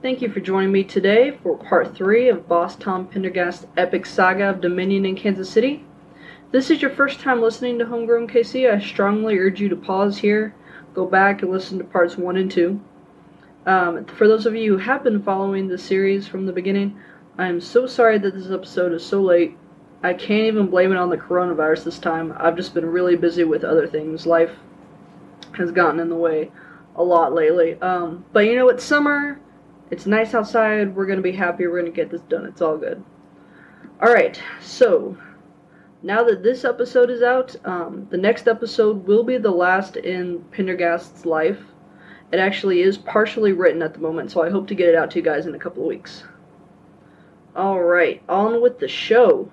Thank you for joining me today for part three of Boss Tom Pendergast's epic saga of Dominion in Kansas City. This is your first time listening to Homegrown KC, I strongly urge you to pause here, go back and listen to parts one and two. Um, for those of you who have been following the series from the beginning, I am so sorry that this episode is so late. I can't even blame it on the coronavirus this time. I've just been really busy with other things. Life has gotten in the way a lot lately. Um, but you know, it's summer. It's nice outside. We're gonna be happy. We're gonna get this done. It's all good. All right. So now that this episode is out, um, the next episode will be the last in Pendergast's life. It actually is partially written at the moment, so I hope to get it out to you guys in a couple of weeks. All right, on with the show.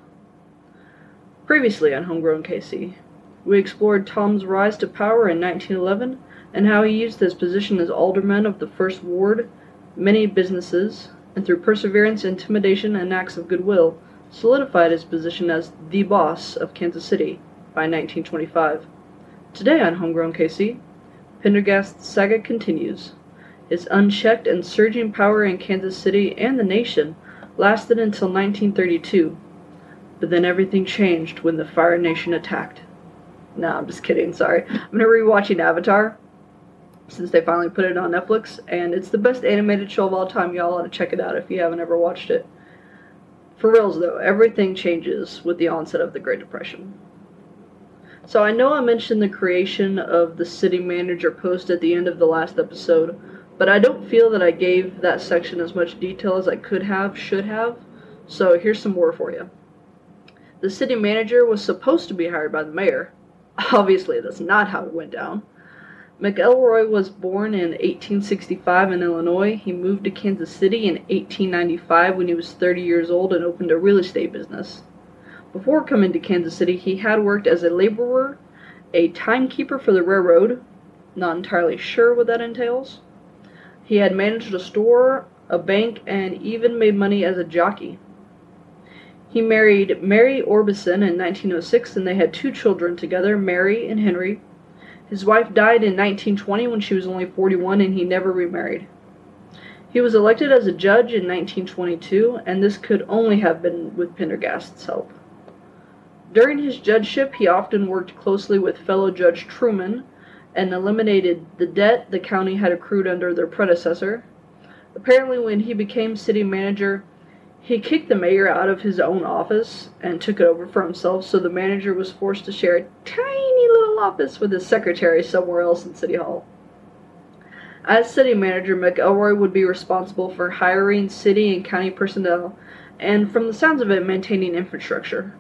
Previously on Homegrown KC, we explored Tom's rise to power in 1911 and how he used his position as alderman of the First Ward, many businesses, and through perseverance, intimidation, and acts of goodwill, solidified his position as the boss of Kansas City by 1925. Today on Homegrown KC, Pendergast's saga continues. His unchecked and surging power in Kansas City and the nation lasted until 1932, but then everything changed when the Fire Nation attacked. No, I'm just kidding, sorry. I'm gonna rewatching Avatar since they finally put it on Netflix, and it's the best animated show of all time. Y'all ought to check it out if you haven't ever watched it. For reals though, everything changes with the onset of the Great Depression. So I know I mentioned the creation of the city manager post at the end of the last episode, but I don't feel that I gave that section as much detail as I could have, should have. So here's some more for you. The city manager was supposed to be hired by the mayor. Obviously, that's not how it went down. McElroy was born in 1865 in Illinois. He moved to Kansas City in 1895 when he was 30 years old and opened a real estate business. Before coming to Kansas City, he had worked as a laborer, a timekeeper for the railroad, not entirely sure what that entails. He had managed a store, a bank, and even made money as a jockey. He married Mary Orbison in 1906 and they had two children together, Mary and Henry. His wife died in 1920 when she was only 41 and he never remarried. He was elected as a judge in 1922 and this could only have been with Pendergast's help. During his judgeship, he often worked closely with fellow Judge Truman and eliminated the debt the county had accrued under their predecessor. Apparently, when he became city manager, he kicked the mayor out of his own office and took it over for himself, so the manager was forced to share a tiny office with his secretary somewhere else in City Hall. As city manager, McElroy would be responsible for hiring city and county personnel and, from the sounds of it, maintaining infrastructure.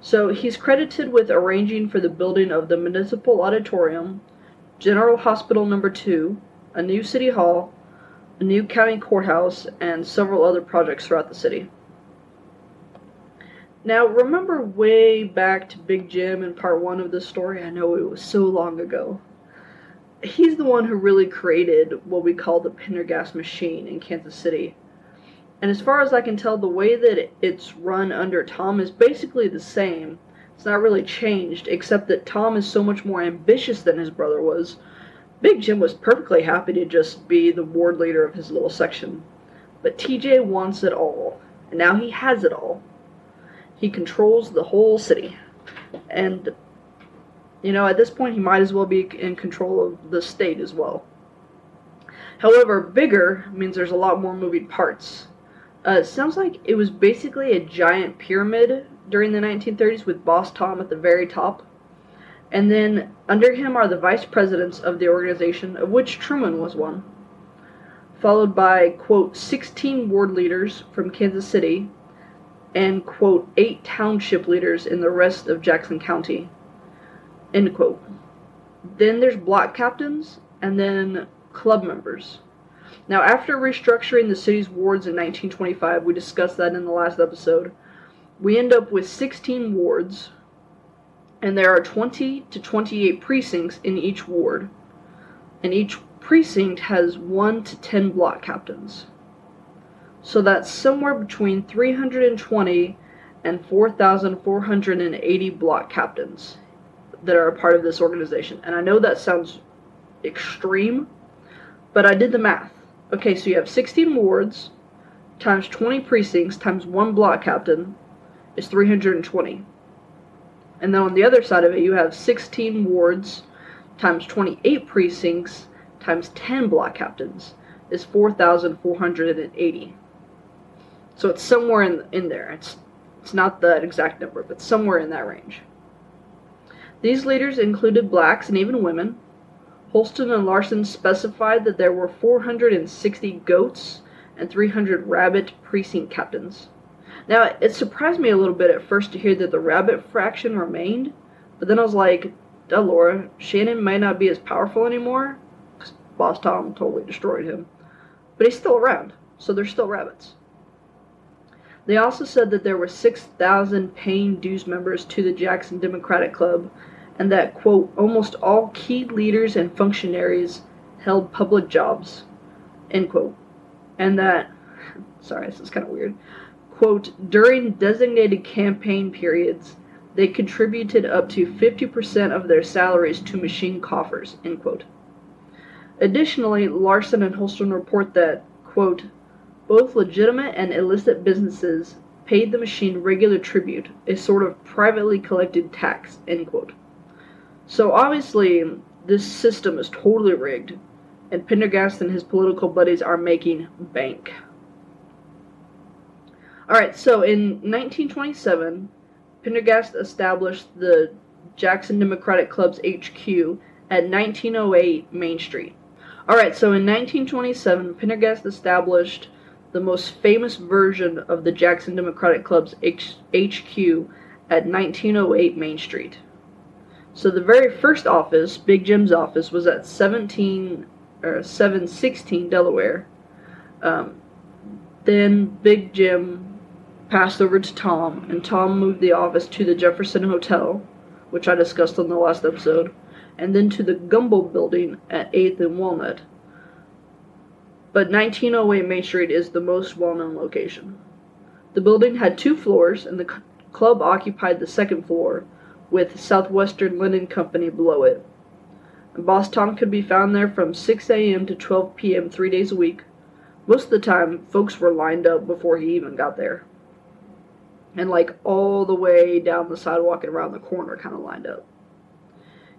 So he's credited with arranging for the building of the Municipal Auditorium, General Hospital Number 2, a new city hall, a new county courthouse, and several other projects throughout the city. Now, remember way back to Big Jim in part one of this story? I know it was so long ago. He's the one who really created what we call the Pendergast machine in Kansas City. And as far as I can tell, the way that it's run under Tom is basically the same. It's not really changed, except that Tom is so much more ambitious than his brother was. Big Jim was perfectly happy to just be the ward leader of his little section. But TJ wants it all, and now he has it all. He controls the whole city. And, you know, at this point, he might as well be in control of the state as well. However, bigger means there's a lot more moving parts. Uh, it sounds like it was basically a giant pyramid during the 1930s with Boss Tom at the very top. And then under him are the vice presidents of the organization, of which Truman was one. Followed by, quote, 16 ward leaders from Kansas City, and, quote, 8 township leaders in the rest of Jackson County, end quote. Then there's block captains, and then club members. Now, after restructuring the city's wards in 1925, we discussed that in the last episode, we end up with 16 wards, and there are 20 to 28 precincts in each ward, and each precinct has 1 to 10 block captains. So that's somewhere between 320 and 4,480 block captains that are a part of this organization. And I know that sounds extreme, but I did the math. Okay, so you have 16 wards times 20 precincts times one block captain is 320. And then on the other side of it, you have 16 wards times 28 precincts times 10 block captains is 4,480. So it's somewhere in, in there. It's, it's not that exact number, but somewhere in that range. These leaders included blacks and even women. Hulston and Larsen specified that there were 460 goats and 300 rabbit precinct captains. Now, it surprised me a little bit at first to hear that the rabbit fraction remained, but then I was like, duh, Laura, Shannon might not be as powerful anymore, 'cause Boss Tom totally destroyed him. But he's still around, so there's still rabbits. They also said that there were 6,000 paying dues members to the Jackson Democratic Club, and that, quote, almost all key leaders and functionaries held public jobs, end quote. And that, sorry, this is kind of weird, quote, during designated campaign periods, they contributed up to 50% of their salaries to machine coffers, end quote. Additionally, Larsen and Hulston report that, quote, both legitimate and illicit businesses paid the machine regular tribute, a sort of privately collected tax. So obviously, this system is totally rigged, and Pendergast and his political buddies are making bank. Alright, so in 1927, Pendergast established the Jackson Democratic Club's HQ at 1908 Main Street. Alright, so in 1927, Pendergast established the most famous version of the Jackson Democratic Club's H- HQ at 1908 Main Street. So the very first office, Big Jim's office, was at 17 or 716 Delaware. Um, then Big Jim passed over to Tom, and Tom moved the office to the Jefferson Hotel, which I discussed on the last episode, and then to the Gumbel Building at 8th and Walnut. But 1908 Main Street is the most well known location. The building had two floors, and the club occupied the second floor, with Southwestern Linen Company below it. And Boss Tom could be found there from 6 a.m. to 12 p.m. three days a week. Most of the time, folks were lined up before he even got there. And like all the way down the sidewalk and around the corner, kind of lined up.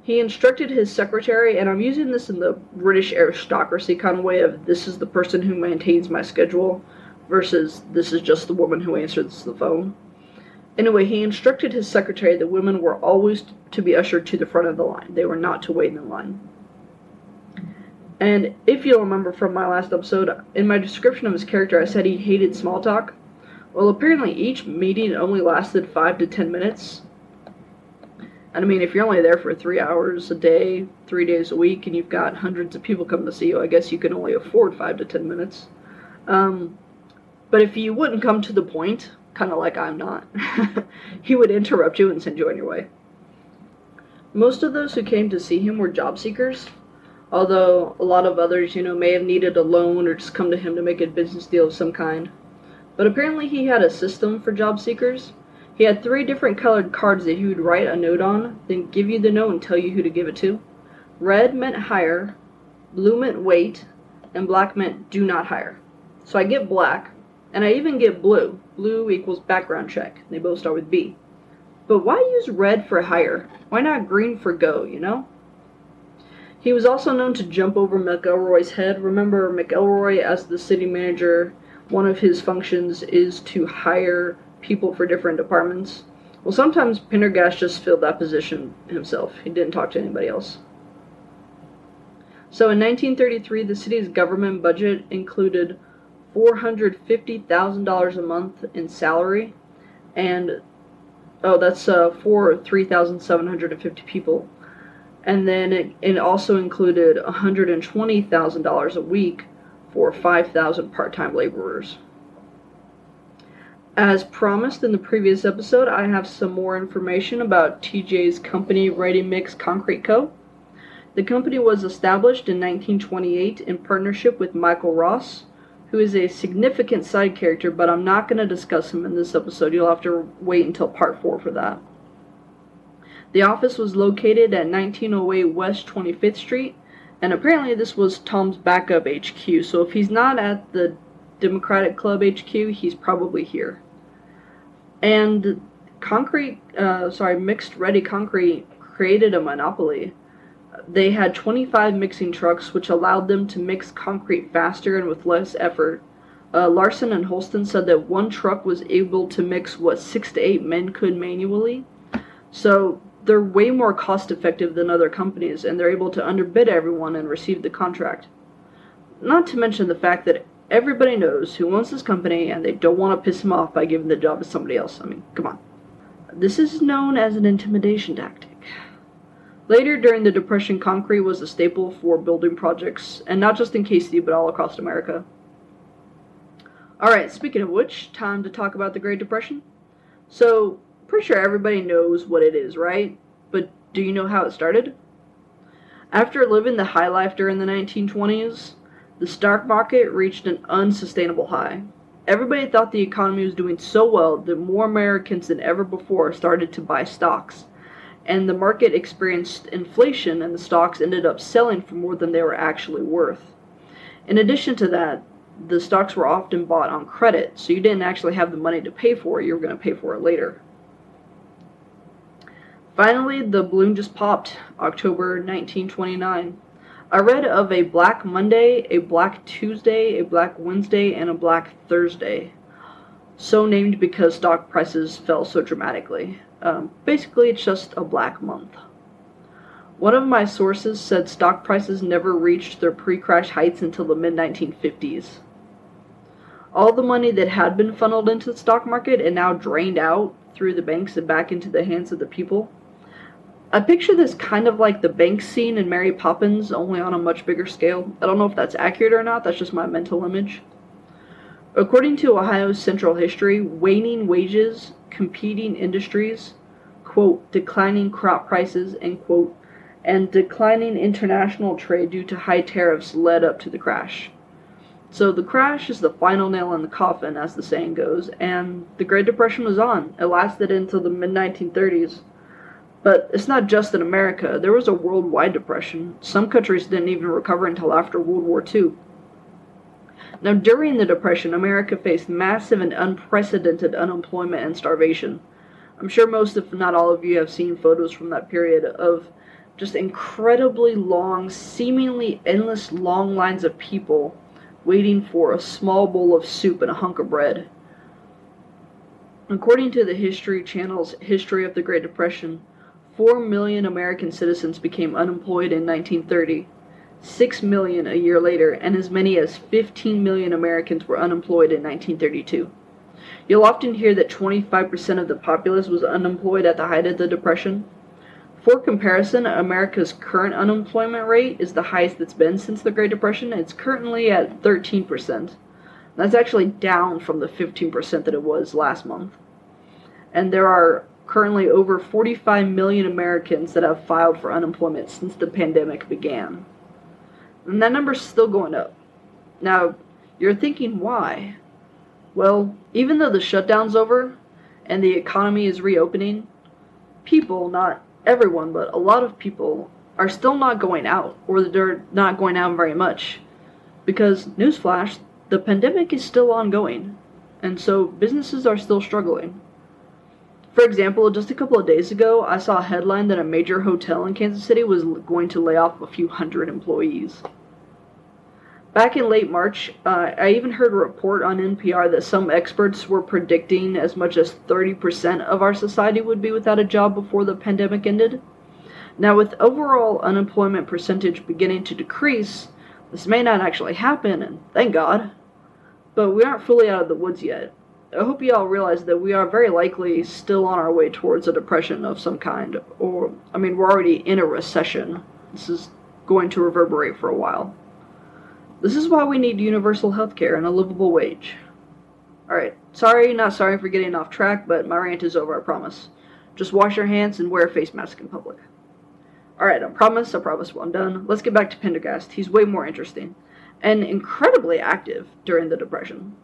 He instructed his secretary, and I'm using this in the British aristocracy kind of way of this is the person who maintains my schedule versus this is just the woman who answers the phone. Anyway, he instructed his secretary that women were always to be ushered to the front of the line. They were not to wait in the line. And if you'll remember from my last episode, in my description of his character, I said he hated small talk. Well, apparently each meeting only lasted five to ten minutes. And I mean, if you're only there for three hours a day, three days a week, and you've got hundreds of people come to see you, I guess you can only afford five to ten minutes. Um, but if you wouldn't come to the point, kind of like I'm not, he would interrupt you and send you on your way. Most of those who came to see him were job seekers, although a lot of others, you know, may have needed a loan or just come to him to make a business deal of some kind. But apparently he had a system for job seekers. He had three different colored cards that he would write a note on, then give you the note and tell you who to give it to. Red meant hire, blue meant wait, and black meant do not hire. So I get black, and I even get blue. Blue equals background check. They both start with B. But why use red for hire? Why not green for go, you know? He was also known to jump over McElroy's head. Remember, McElroy, as the city manager, one of his functions is to hire people for different departments. Well, sometimes Pendergast just filled that position himself. He didn't talk to anybody else. So in 1933, the city's government budget included $450,000 a month in salary, and oh, that's uh, for 3,750 people. and then it, it also included $120,000 a week for 5,000 part time laborers. As promised in the previous episode, I have some more information about TJ's company, Ready Mix Concrete Co. The company was established in 1928 in partnership with Michael Ross, who is a significant side character, but I'm not going to discuss him in this episode. You'll have to wait until part 4 for that. The office was located at 1908 West 25th Street, and apparently this was Tom's backup HQ, so if he's not at the Democratic Club HQ, he's probably here. And concrete, uh, sorry, mixed ready concrete created a monopoly. They had 25 mixing trucks, which allowed them to mix concrete faster and with less effort. Uh, Larsen and Hulston said that one truck was able to mix what six to eight men could manually. So they're way more cost effective than other companies, and they're able to underbid everyone and receive the contract. Not to mention the fact that everybody knows who owns this company and they don't want to piss him off by giving the job to somebody else. I mean, come on. This is known as an intimidation tactic. Later during the Depression, concrete was a staple for building projects, and not just in KC, but all across America. Alright, speaking of which, time to talk about the Great Depression. So, pretty sure everybody knows what it is, right? But do you know how it started? After living the high life during the 1920s, the stock market reached an unsustainable high. Everybody thought the economy was doing so well that more Americans than ever before started to buy stocks. And the market experienced inflation, and the stocks ended up selling for more than they were actually worth. In addition to that, the stocks were often bought on credit, so you didn't actually have the money to pay for it, you were going to pay for it later. Finally, the balloon just popped, October 1929. I read of a Black Monday, a Black Tuesday, a Black Wednesday, and a Black Thursday. So named because stock prices fell so dramatically. Um, basically, it's just a black month. One of my sources said stock prices never reached their pre crash heights until the mid 1950s. All the money that had been funneled into the stock market and now drained out through the banks and back into the hands of the people. I picture this kind of like the bank scene in Mary Poppins, only on a much bigger scale. I don't know if that's accurate or not, that's just my mental image. According to Ohio's Central History, waning wages, competing industries, quote, declining crop prices, end quote, and declining international trade due to high tariffs led up to the crash. So the crash is the final nail in the coffin, as the saying goes, and the Great Depression was on. It lasted until the mid 1930s. But it's not just in America. There was a worldwide depression. Some countries didn't even recover until after World War II. Now, during the Depression, America faced massive and unprecedented unemployment and starvation. I'm sure most, if not all of you, have seen photos from that period of just incredibly long, seemingly endless long lines of people waiting for a small bowl of soup and a hunk of bread. According to the History Channel's History of the Great Depression, 4 million American citizens became unemployed in 1930, 6 million a year later, and as many as 15 million Americans were unemployed in 1932. You'll often hear that 25% of the populace was unemployed at the height of the Depression. For comparison, America's current unemployment rate is the highest it's been since the Great Depression. It's currently at 13%. That's actually down from the 15% that it was last month. And there are currently over 45 million Americans that have filed for unemployment since the pandemic began. And that number's still going up. Now, you're thinking why? Well, even though the shutdown's over and the economy is reopening, people, not everyone, but a lot of people, are still not going out, or they're not going out very much. Because, newsflash, the pandemic is still ongoing, and so businesses are still struggling. For example, just a couple of days ago, I saw a headline that a major hotel in Kansas City was going to lay off a few hundred employees. Back in late March, uh, I even heard a report on NPR that some experts were predicting as much as 30% of our society would be without a job before the pandemic ended. Now, with overall unemployment percentage beginning to decrease, this may not actually happen, and thank God, but we aren't fully out of the woods yet. I hope you all realize that we are very likely still on our way towards a depression of some kind, or, I mean, we're already in a recession. This is going to reverberate for a while. This is why we need universal health care and a livable wage. Alright, sorry, not sorry for getting off track, but my rant is over, I promise. Just wash your hands and wear a face mask in public. Alright, I promise, I promise I'm done. Let's get back to Pendergast. He's way more interesting and incredibly active during the Depression.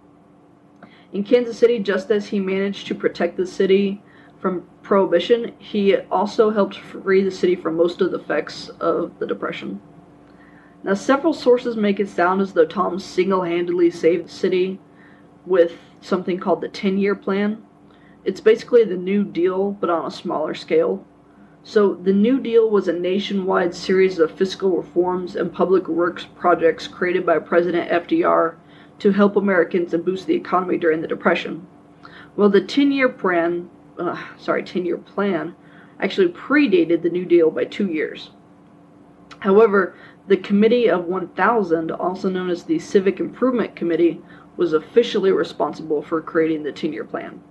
In Kansas City, just as he managed to protect the city from prohibition, he also helped free the city from most of the effects of the Depression. Now, several sources make it sound as though Tom single handedly saved the city with something called the 10 year plan. It's basically the New Deal, but on a smaller scale. So, the New Deal was a nationwide series of fiscal reforms and public works projects created by President FDR to help Americans and boost the economy during the Depression. Well, the 10 year plan, uh, sorry, 10 year plan actually predated the New Deal by two years. However, the Committee of 1000, also known as the Civic Improvement Committee, was officially responsible for creating the 10 year plan.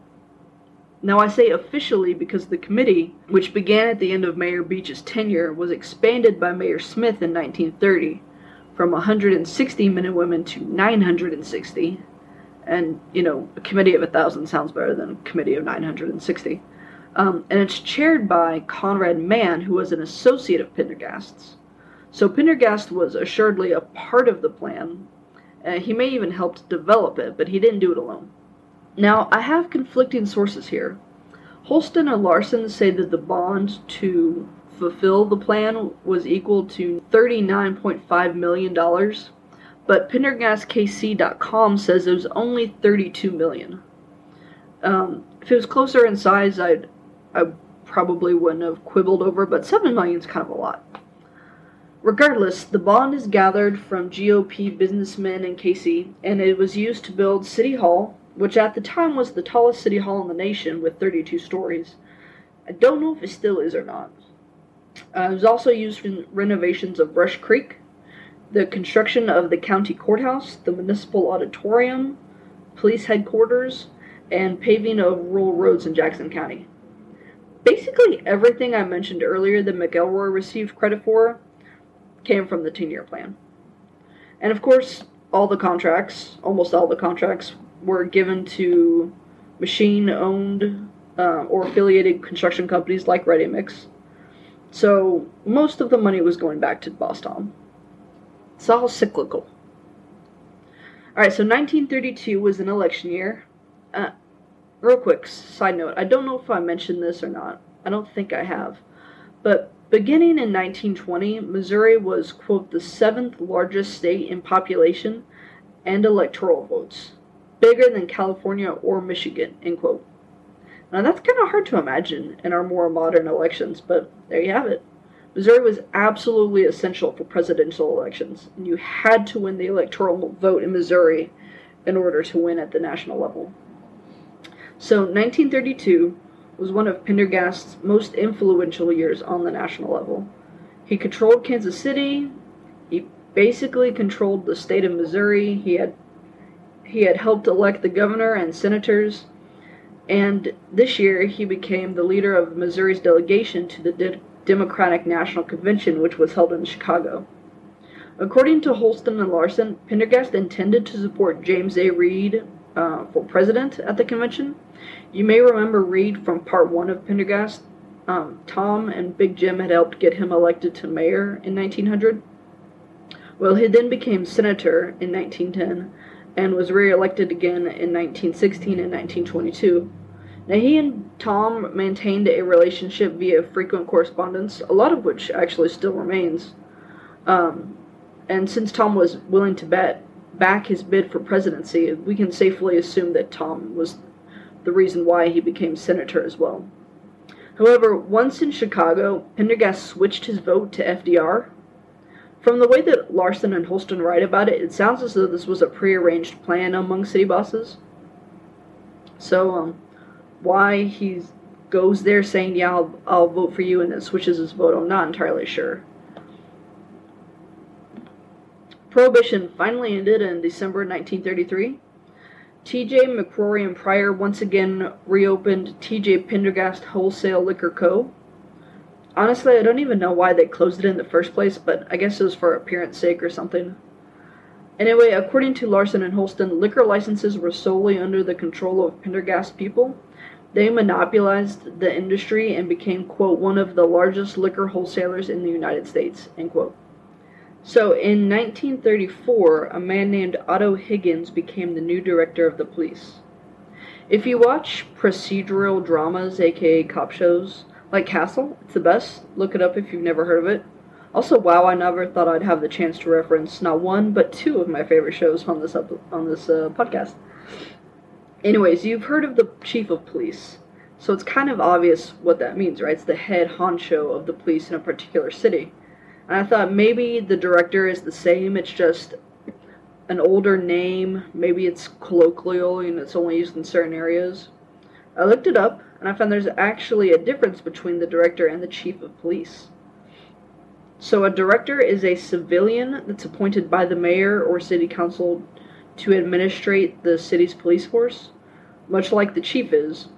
Now, I say officially because the committee, which began at the end of Mayor Beach's tenure, was expanded by Mayor Smith in 1930 from 160 men and women to 960. And, you know, a committee of a thousand sounds better than a committee of 960. Um, and it's chaired by Conrad Mann, who was an associate of Pendergast's. So Pendergast was assuredly a part of the plan. Uh, he may even helped develop it, but he didn't do it alone. Now, I have conflicting sources here. Hulston and Larsen say that the bond to fulfill the plan was equal to $39.5 million, but PendergastKC.com says it was only 32 million. Um, if it was closer in size, I'd, I probably wouldn't have quibbled over, but 7 million is kind of a lot. Regardless, the bond is gathered from GOP businessmen in KC, and it was used to build City Hall, which at the time was the tallest city hall in the nation with 32 stories. I don't know if it still is or not. Uh, it was also used in renovations of Brush Creek, the construction of the county courthouse, the municipal auditorium, police headquarters, and paving of rural roads in Jackson County. Basically, everything I mentioned earlier that McElroy received credit for came from the 10 year plan. And of course, all the contracts, almost all the contracts, were given to machine owned uh, or affiliated construction companies like Ready Mix. So most of the money was going back to Boss Tom. It's all cyclical. Alright, so 1932 was an election year. Uh, real quick, side note I don't know if I mentioned this or not. I don't think I have. But beginning in 1920, Missouri was, quote, the seventh largest state in population and electoral votes, bigger than California or Michigan, end quote. Now that's kind of hard to imagine in our more modern elections, but there you have it. Missouri was absolutely essential for presidential elections, and you had to win the electoral vote in Missouri in order to win at the national level. So 1932 was one of Pendergast's most influential years on the national level. He controlled Kansas City. He basically controlled the state of Missouri. He had he had helped elect the governor and senators, and this year he became the leader of Missouri's delegation to the De- Democratic National Convention, which was held in Chicago. According to Hulston and Larsen, Pendergast intended to support James A. Reed uh, for president at the convention. You may remember Reed from part one of Pendergast. Um, Tom and Big Jim had helped get him elected to mayor in 1900. Well, he then became senator in 1910 and was re-elected again in 1916 and 1922. Now, he and Tom maintained a relationship via frequent correspondence, a lot of which actually still remains. Um, and since Tom was willing to bet back his bid for presidency, we can safely assume that Tom was the reason why he became senator as well. However, once in Chicago, Pendergast switched his vote to FDR. From the way that Larsen and Hulston write about it, it sounds as though this was a prearranged plan among city bosses. So, um, why he goes there saying, "Yeah, I'll, I'll vote for you," and then switches his vote, I'm not entirely sure. Prohibition finally ended in December 1933. TJ McCrory and Pryor once again reopened TJ Pendergast Wholesale Liquor Co. Honestly, I don't even know why they closed it in the first place, but I guess it was for appearance sake or something. Anyway, according to Larsen and Hulston, liquor licenses were solely under the control of Pendergast people. They monopolized the industry and became, quote, one of the largest liquor wholesalers in the United States, end quote. So in 1934, a man named Otto Higgins became the new director of the police. If you watch procedural dramas, aka cop shows, like Castle, it's the best. Look it up if you've never heard of it. Also, wow, I never thought I'd have the chance to reference not one but two of my favorite shows on this up, on this uh, podcast. Anyways, you've heard of the chief of police, so it's kind of obvious what that means, right? It's the head honcho of the police in a particular city. And I thought maybe the director is the same, it's just an older name, maybe it's colloquial and it's only used in certain areas. I looked it up and I found there's actually a difference between the director and the chief of police. So, a director is a civilian that's appointed by the mayor or city council to administrate the city's police force, much like the chief is.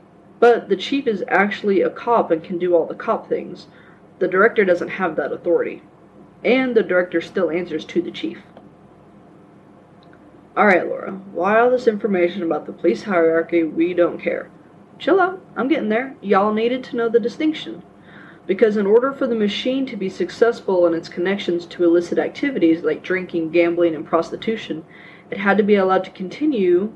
But the chief is actually a cop and can do all the cop things. The director doesn't have that authority. And the director still answers to the chief. Alright, Laura, why all this information about the police hierarchy? We don't care. Chill out, I'm getting there. Y'all needed to know the distinction. Because in order for the machine to be successful in its connections to illicit activities like drinking, gambling, and prostitution, it had to be allowed to continue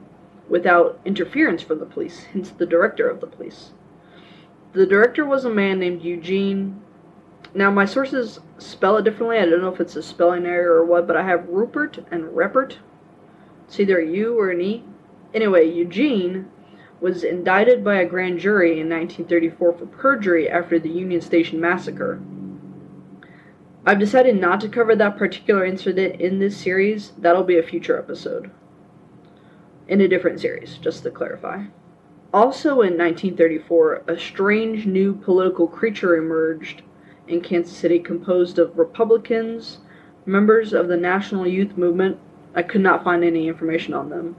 without interference from the police, hence the director of the police. The director was a man named Eugene. Now, my sources spell it differently. I don't know if it's a spelling error or what, but I have Rupert and Reppert. It's either a U or an E. Anyway, Eugene was indicted by a grand jury in 1934 for perjury after the Union Station massacre. I've decided not to cover that particular incident in this series. That'll be a future episode. In a different series, just to clarify. Also in 1934, a strange new political creature emerged in Kansas City composed of Republicans, members of the National Youth Movement. I could not find any information on them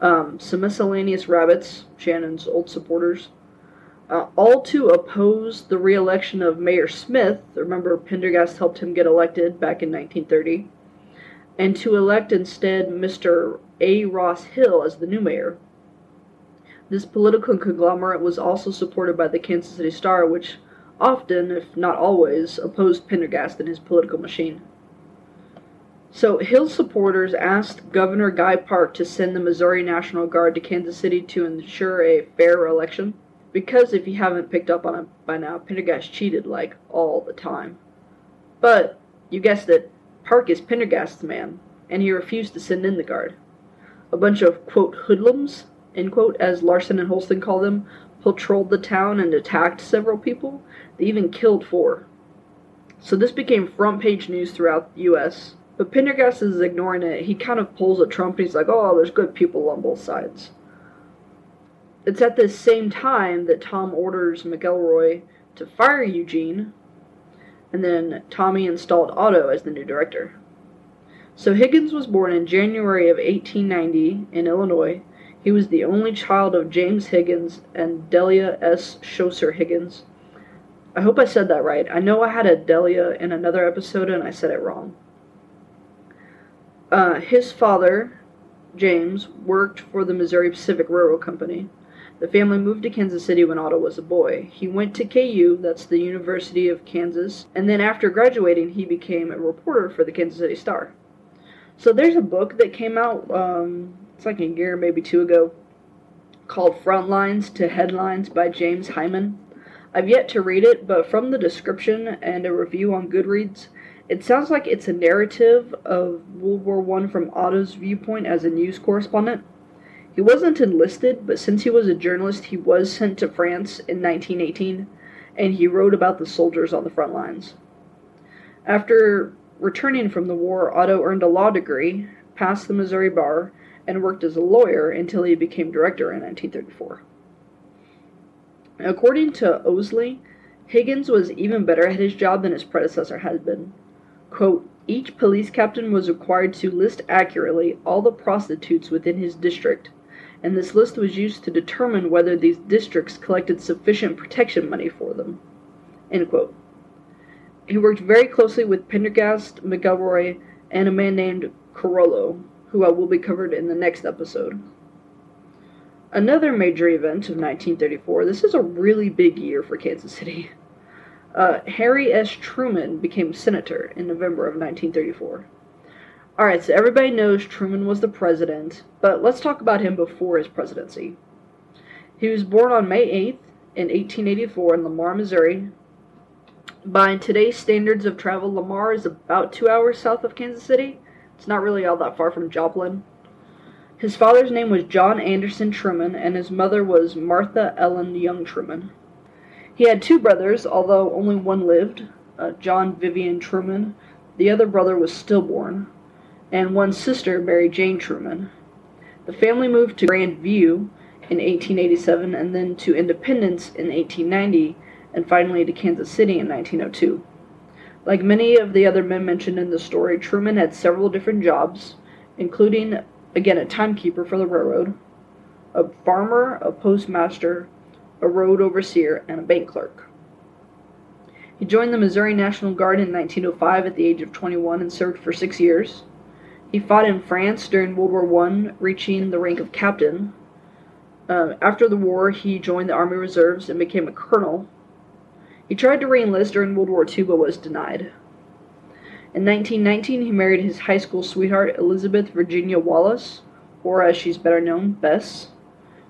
um, some miscellaneous rabbits, Shannon's old supporters, uh, all to oppose the re-election of Mayor Smith. Remember, Pendergast helped him get elected back in 1930, and to elect instead Mr. A. Ross Hill as the new mayor. This political conglomerate was also supported by the Kansas City Star, which often, if not always, opposed Pendergast and his political machine. So, Hill supporters asked Governor Guy Park to send the Missouri National Guard to Kansas City to ensure a fair election. Because, if you haven't picked up on it by now, Pendergast cheated like all the time. But, you guessed it, Park is Pendergast's man, and he refused to send in the Guard. A bunch of, quote, hoodlums, end quote, as Larsen and Hulston call them, patrolled the town and attacked several people. They even killed four. So, this became front page news throughout the U.S. But Pendergast is ignoring it. He kind of pulls a Trump and he's like, oh, there's good people on both sides. It's at this same time that Tom orders McElroy to fire Eugene, and then Tommy installed Otto as the new director. So Higgins was born in January of 1890 in Illinois. He was the only child of James Higgins and Delia S. Schoser Higgins. I hope I said that right. I know I had a Delia in another episode and I said it wrong. Uh, his father, James, worked for the Missouri Pacific Railroad Company. The family moved to Kansas City when Otto was a boy. He went to KU, that's the University of Kansas, and then after graduating, he became a reporter for the Kansas City Star. So there's a book that came out, um, it's like a year, maybe two ago, called Frontlines to Headlines by James Heiman. I've yet to read it, but from the description and a review on Goodreads, it sounds like it's a narrative of World War One from Otto's viewpoint as a news correspondent. He wasn't enlisted, but since he was a journalist, he was sent to France in 1918, and he wrote about the soldiers on the front lines. After returning from the war, Otto earned a law degree, passed the Missouri bar, and worked as a lawyer until he became director in 1934. According to Owsley, Higgins was even better at his job than his predecessor had been. Each police captain was required to list accurately all the prostitutes within his district, and this list was used to determine whether these districts collected sufficient protection money for them. He worked very closely with Pendergast, McElroy, and a man named Carrollo, who I will be covered in the next episode. Another major event of 1934, this is a really big year for Kansas City. Uh, Harry S. Truman became senator in November of 1934. Alright, so everybody knows Truman was the president, but let's talk about him before his presidency. He was born on May 8th in 1884 in Lamar, Missouri. By today's standards of travel, Lamar is about two hours south of Kansas City. It's not really all that far from Joplin. His father's name was John Anderson Truman, and his mother was Martha Ellen Young Truman. He had two brothers, although only one lived, uh, John Vivian Truman. The other brother was stillborn, and one sister, Mary Jane Truman. The family moved to Grandview in 1887 and then to Independence in 1890 and finally to Kansas City in 1902. Like many of the other men mentioned in the story, Truman had several different jobs, including, again, a timekeeper for the railroad, a farmer, a postmaster, a road overseer, and a bank clerk. He joined the Missouri National Guard in 1905 at the age of 21 and served for six years. He fought in France during World War I, reaching the rank of captain. Uh, after the war, he joined the Army Reserves and became a colonel. He tried to reenlist during World War II but was denied. In 1919, he married his high school sweetheart, Elizabeth Virginia Wallace, or as she's better known, Bess.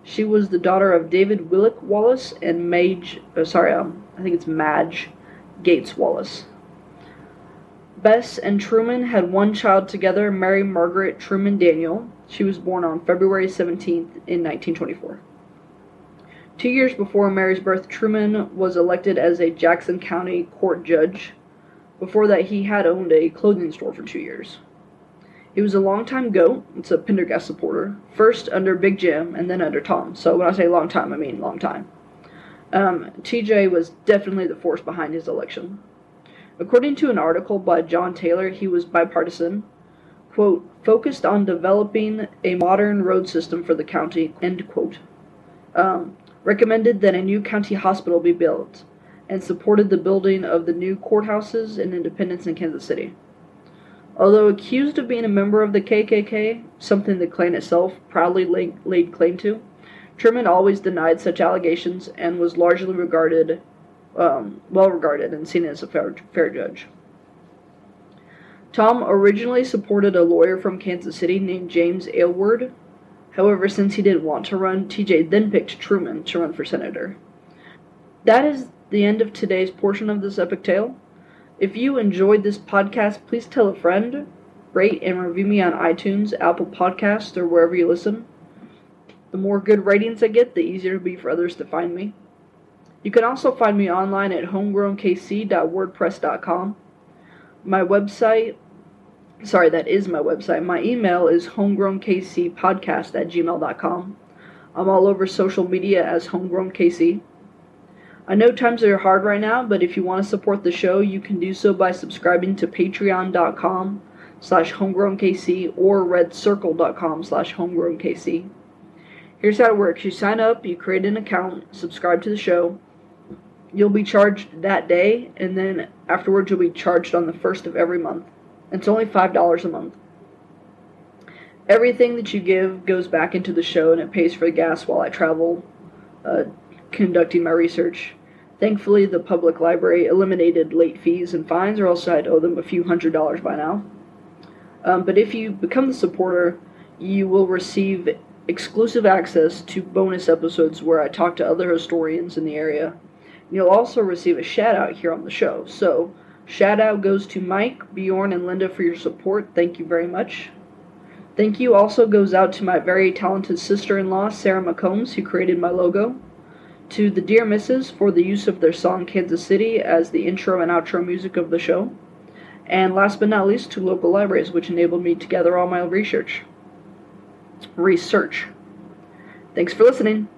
She was the daughter of David Willock Wallace and Mage, uh, sorry, um, I think it's Madge Gates Wallace. Bess and Truman had one child together, Mary Margaret Truman Daniel. She was born on February 17th in 1924. Two years before Mary's birth, Truman was elected as a Jackson County court judge. Before that, he had owned a clothing store for two years. He was a longtime GOAT, it's a Pendergast supporter, first under Big Jim and then under Tom. So when I say long time, I mean long time. Um, TJ was definitely the force behind his election. According to an article by John Taylor, he was bipartisan, quote, focused on developing a modern road system for the county, end quote. Um, recommended that a new county hospital be built, and supported the building of the new courthouses in Independence and Kansas City. Although accused of being a member of the KKK, something the Klan itself proudly laid, claim to, Truman always denied such allegations and was largely regarded, um, well regarded, and seen as a fair, fair judge. Tom originally supported a lawyer from Kansas City named James Aylward. However, since he didn't want to run, TJ then picked Truman to run for senator. That is the end of today's portion of this epic tale. If you enjoyed this podcast, please tell a friend, rate and review me on iTunes, Apple Podcasts, or wherever you listen. The more good ratings I get, the easier it'll be for others to find me. You can also find me online at homegrownkc.wordpress.com. My website, sorry, that is my website. My email is homegrownkcpodcast at gmail.com. I'm all over social media as homegrownkc. I know times are hard right now, but if you want to support the show, you can do so by subscribing to patreon.com slash homegrownkc or redcircle.com slash homegrownkc. Here's how it works. You sign up, you create an account, subscribe to the show. You'll be charged that day, and then afterwards you'll be charged on the first of every month. It's only $5 a month. Everything that you give goes back into the show, and it pays for the gas while I travel uh, conducting my research. Thankfully, the public library eliminated late fees and fines, or else I'd owe them a few hundred dollars by now. Um, but if you become the supporter, you will receive exclusive access to bonus episodes where I talk to other historians in the area. You'll also receive a shout out here on the show. So, shout out goes to Mike, Bjorn, and Linda for your support. Thank you very much. Thank you also goes out to my very talented sister in law, Sarah McCombs, who created my logo. To the Dear Misses for the use of their song Kansas City as the intro and outro music of the show. And last but not least, to local libraries, which enabled me to gather all my research. Research. Thanks for listening.